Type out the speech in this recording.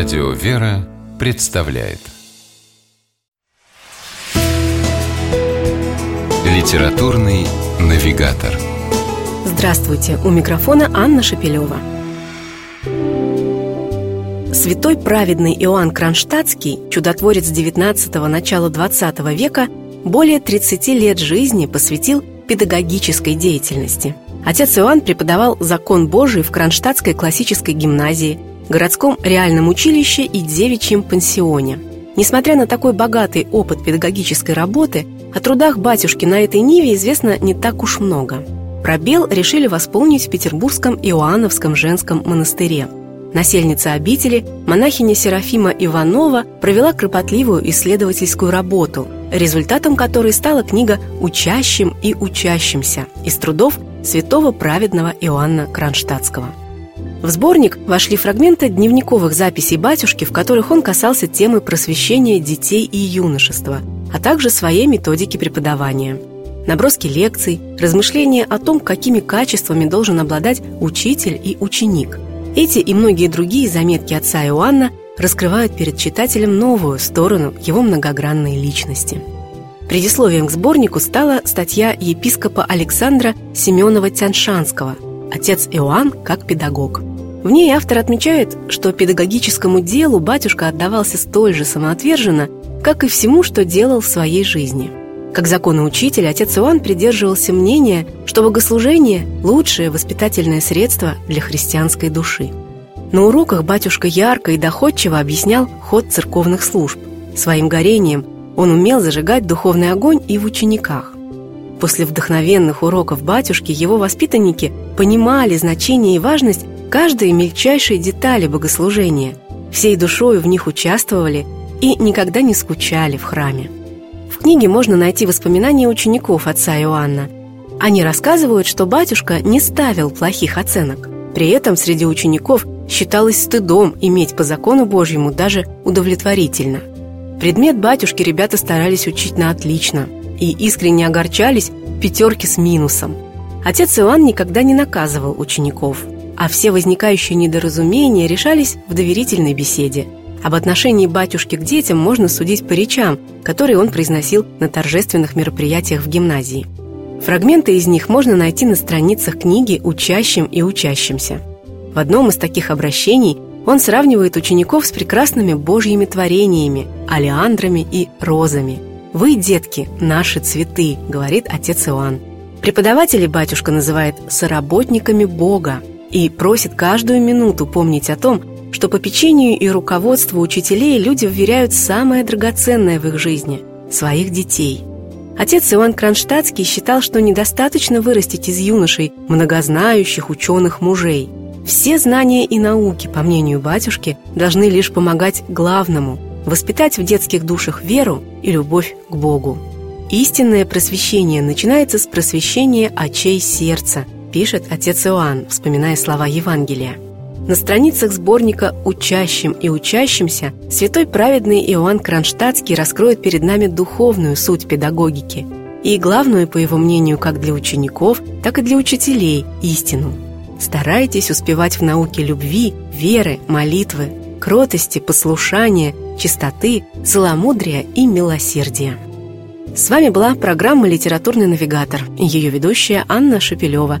Радио «Вера» представляет Литературный навигатор Здравствуйте! У микрофона Анна Шапилева. Святой праведный Иоанн Кронштадтский, чудотворец 19-го, начала 20 века, более 30 лет жизни посвятил педагогической деятельности. Отец Иоанн преподавал закон Божий в Кронштадтской классической гимназии – городском реальном училище и девичьем пансионе. Несмотря на такой богатый опыт педагогической работы, о трудах батюшки на этой ниве известно не так уж много. Пробел решили восполнить в Петербургском Иоанновском женском монастыре. Насельница обители, монахиня Серафима Иванова, провела кропотливую исследовательскую работу, результатом которой стала книга «Учащим и учащимся» из трудов святого праведного Иоанна Кронштадтского. В сборник вошли фрагменты дневниковых записей батюшки, в которых он касался темы просвещения детей и юношества, а также своей методики преподавания. Наброски лекций, размышления о том, какими качествами должен обладать учитель и ученик. Эти и многие другие заметки отца Иоанна раскрывают перед читателем новую сторону его многогранной личности. Предисловием к сборнику стала статья епископа Александра Семенова-Тяншанского «Отец Иоанн как педагог». В ней автор отмечает, что педагогическому делу батюшка отдавался столь же самоотверженно, как и всему, что делал в своей жизни. Как законоучитель, отец Иоанн придерживался мнения, что богослужение – лучшее воспитательное средство для христианской души. На уроках батюшка ярко и доходчиво объяснял ход церковных служб. Своим горением он умел зажигать духовный огонь и в учениках. После вдохновенных уроков батюшки его воспитанники понимали значение и важность каждой мельчайшей детали богослужения, всей душою в них участвовали и никогда не скучали в храме. В книге можно найти воспоминания учеников отца Иоанна. Они рассказывают, что батюшка не ставил плохих оценок. При этом среди учеников считалось стыдом иметь по закону Божьему даже удовлетворительно. Предмет батюшки ребята старались учить на отлично и искренне огорчались пятерки с минусом. Отец Иоанн никогда не наказывал учеников – а все возникающие недоразумения решались в доверительной беседе. Об отношении батюшки к детям можно судить по речам, которые он произносил на торжественных мероприятиях в гимназии. Фрагменты из них можно найти на страницах книги «Учащим и учащимся». В одном из таких обращений он сравнивает учеников с прекрасными божьими творениями, алиандрами и розами. «Вы, детки, наши цветы», — говорит отец Иоанн. Преподавателей батюшка называет «соработниками Бога», и просит каждую минуту помнить о том, что по печенью и руководству учителей люди вверяют самое драгоценное в их жизни – своих детей. Отец Иоанн Кронштадтский считал, что недостаточно вырастить из юношей многознающих ученых мужей. Все знания и науки, по мнению батюшки, должны лишь помогать главному – воспитать в детских душах веру и любовь к Богу. Истинное просвещение начинается с просвещения очей сердца – пишет отец Иоанн, вспоминая слова Евангелия. На страницах сборника «Учащим и учащимся» святой праведный Иоанн Кронштадтский раскроет перед нами духовную суть педагогики и главную, по его мнению, как для учеников, так и для учителей, истину. Старайтесь успевать в науке любви, веры, молитвы, кротости, послушания, чистоты, целомудрия и милосердия. С вами была программа «Литературный навигатор» и ее ведущая Анна Шапилева.